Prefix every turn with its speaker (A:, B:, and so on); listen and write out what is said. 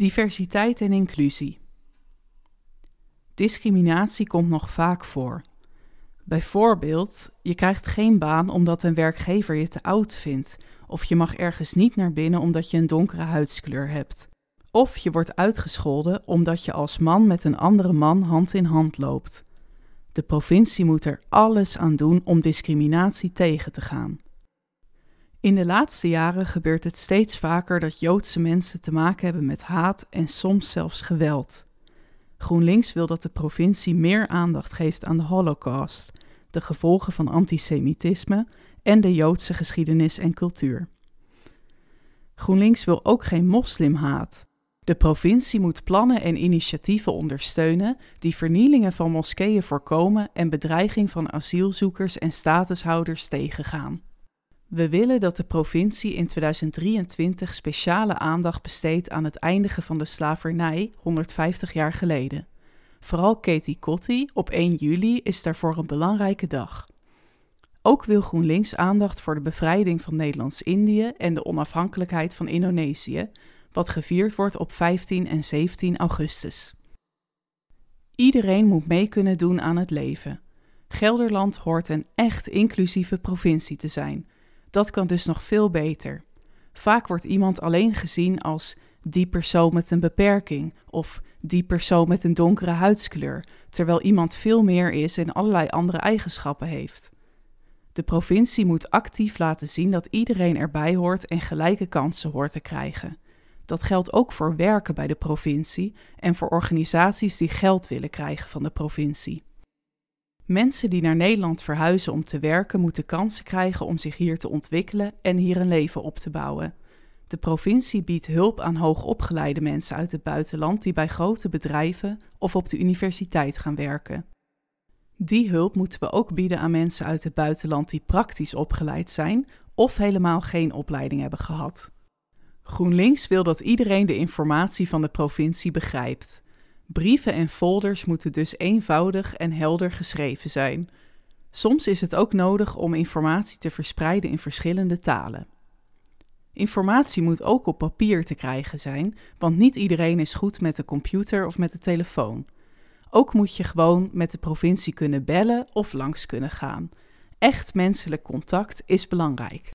A: Diversiteit en inclusie. Discriminatie komt nog vaak voor. Bijvoorbeeld, je krijgt geen baan omdat een werkgever je te oud vindt, of je mag ergens niet naar binnen omdat je een donkere huidskleur hebt. Of je wordt uitgescholden omdat je als man met een andere man hand in hand loopt. De provincie moet er alles aan doen om discriminatie tegen te gaan. In de laatste jaren gebeurt het steeds vaker dat Joodse mensen te maken hebben met haat en soms zelfs geweld. GroenLinks wil dat de provincie meer aandacht geeft aan de Holocaust, de gevolgen van antisemitisme en de Joodse geschiedenis en cultuur. GroenLinks wil ook geen moslimhaat. De provincie moet plannen en initiatieven ondersteunen die vernielingen van moskeeën voorkomen en bedreiging van asielzoekers en statushouders tegengaan. We willen dat de provincie in 2023 speciale aandacht besteedt aan het eindigen van de slavernij 150 jaar geleden. Vooral Katie Kotti op 1 juli is daarvoor een belangrijke dag. Ook wil GroenLinks aandacht voor de bevrijding van Nederlands-Indië en de onafhankelijkheid van Indonesië, wat gevierd wordt op 15 en 17 augustus. Iedereen moet mee kunnen doen aan het leven. Gelderland hoort een echt inclusieve provincie te zijn. Dat kan dus nog veel beter. Vaak wordt iemand alleen gezien als die persoon met een beperking of die persoon met een donkere huidskleur, terwijl iemand veel meer is en allerlei andere eigenschappen heeft. De provincie moet actief laten zien dat iedereen erbij hoort en gelijke kansen hoort te krijgen. Dat geldt ook voor werken bij de provincie en voor organisaties die geld willen krijgen van de provincie. Mensen die naar Nederland verhuizen om te werken, moeten kansen krijgen om zich hier te ontwikkelen en hier een leven op te bouwen. De provincie biedt hulp aan hoogopgeleide mensen uit het buitenland die bij grote bedrijven of op de universiteit gaan werken. Die hulp moeten we ook bieden aan mensen uit het buitenland die praktisch opgeleid zijn of helemaal geen opleiding hebben gehad. GroenLinks wil dat iedereen de informatie van de provincie begrijpt. Brieven en folders moeten dus eenvoudig en helder geschreven zijn. Soms is het ook nodig om informatie te verspreiden in verschillende talen. Informatie moet ook op papier te krijgen zijn, want niet iedereen is goed met de computer of met de telefoon. Ook moet je gewoon met de provincie kunnen bellen of langs kunnen gaan. Echt menselijk contact is belangrijk.